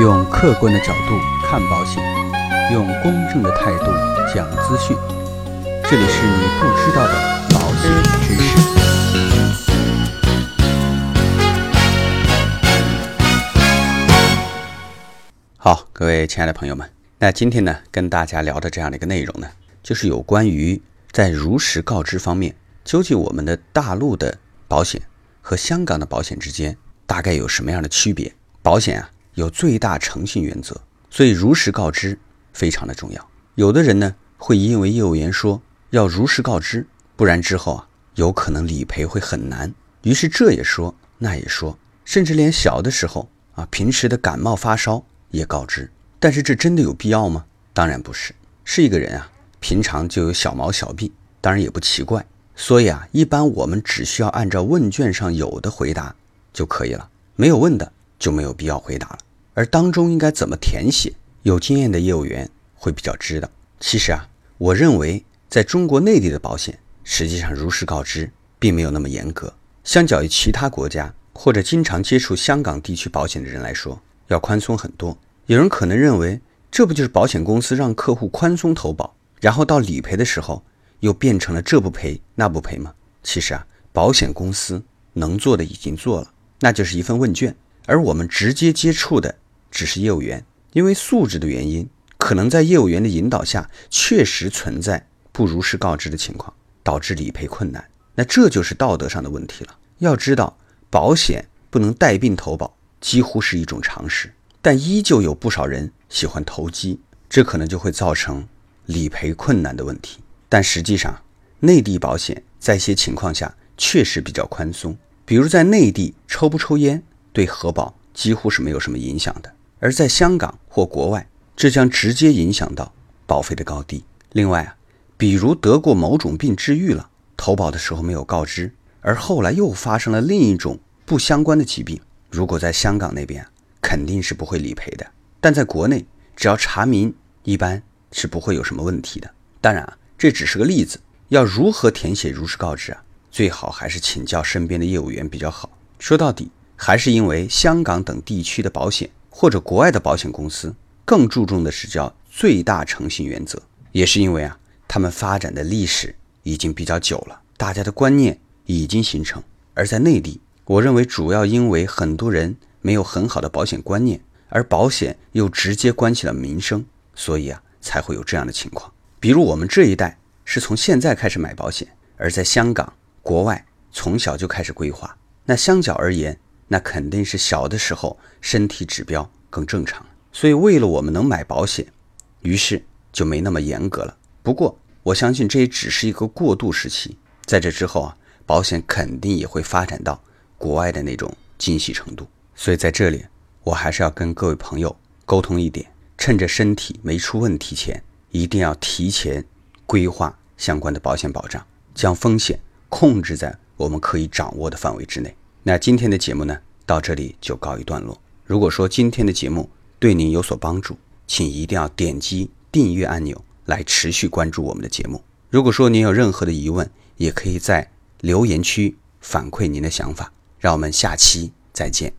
用客观的角度看保险，用公正的态度讲资讯。这里是你不知道的保险知识。好，各位亲爱的朋友们，那今天呢，跟大家聊的这样的一个内容呢，就是有关于在如实告知方面，究竟我们的大陆的保险和香港的保险之间大概有什么样的区别？保险啊，有最大诚信原则，所以如实告知非常的重要。有的人呢，会因为业务员说要如实告知，不然之后啊，有可能理赔会很难，于是这也说那也说，甚至连小的时候啊，平时的感冒发烧也告知。但是这真的有必要吗？当然不是。是一个人啊，平常就有小毛小病，当然也不奇怪。所以啊，一般我们只需要按照问卷上有的回答就可以了，没有问的就没有必要回答了。而当中应该怎么填写，有经验的业务员会比较知道。其实啊，我认为在中国内地的保险，实际上如实告知并没有那么严格，相较于其他国家或者经常接触香港地区保险的人来说，要宽松很多。有人可能认为，这不就是保险公司让客户宽松投保，然后到理赔的时候又变成了这不赔那不赔吗？其实啊，保险公司能做的已经做了，那就是一份问卷，而我们直接接触的只是业务员，因为素质的原因，可能在业务员的引导下，确实存在不如实告知的情况，导致理赔困难。那这就是道德上的问题了。要知道，保险不能带病投保，几乎是一种常识。但依旧有不少人喜欢投机，这可能就会造成理赔困难的问题。但实际上，内地保险在一些情况下确实比较宽松，比如在内地抽不抽烟对核保几乎是没有什么影响的，而在香港或国外，这将直接影响到保费的高低。另外啊，比如得过某种病治愈了，投保的时候没有告知，而后来又发生了另一种不相关的疾病，如果在香港那边。肯定是不会理赔的，但在国内，只要查明，一般是不会有什么问题的。当然啊，这只是个例子，要如何填写如实告知啊？最好还是请教身边的业务员比较好。说到底，还是因为香港等地区的保险或者国外的保险公司更注重的是叫最大诚信原则，也是因为啊，他们发展的历史已经比较久了，大家的观念已经形成。而在内地，我认为主要因为很多人。没有很好的保险观念，而保险又直接关系了民生，所以啊，才会有这样的情况。比如我们这一代是从现在开始买保险，而在香港、国外从小就开始规划。那相较而言，那肯定是小的时候身体指标更正常。所以为了我们能买保险，于是就没那么严格了。不过我相信这也只是一个过渡时期，在这之后啊，保险肯定也会发展到国外的那种精细程度。所以在这里，我还是要跟各位朋友沟通一点：趁着身体没出问题前，一定要提前规划相关的保险保障，将风险控制在我们可以掌握的范围之内。那今天的节目呢，到这里就告一段落。如果说今天的节目对您有所帮助，请一定要点击订阅按钮来持续关注我们的节目。如果说您有任何的疑问，也可以在留言区反馈您的想法。让我们下期再见。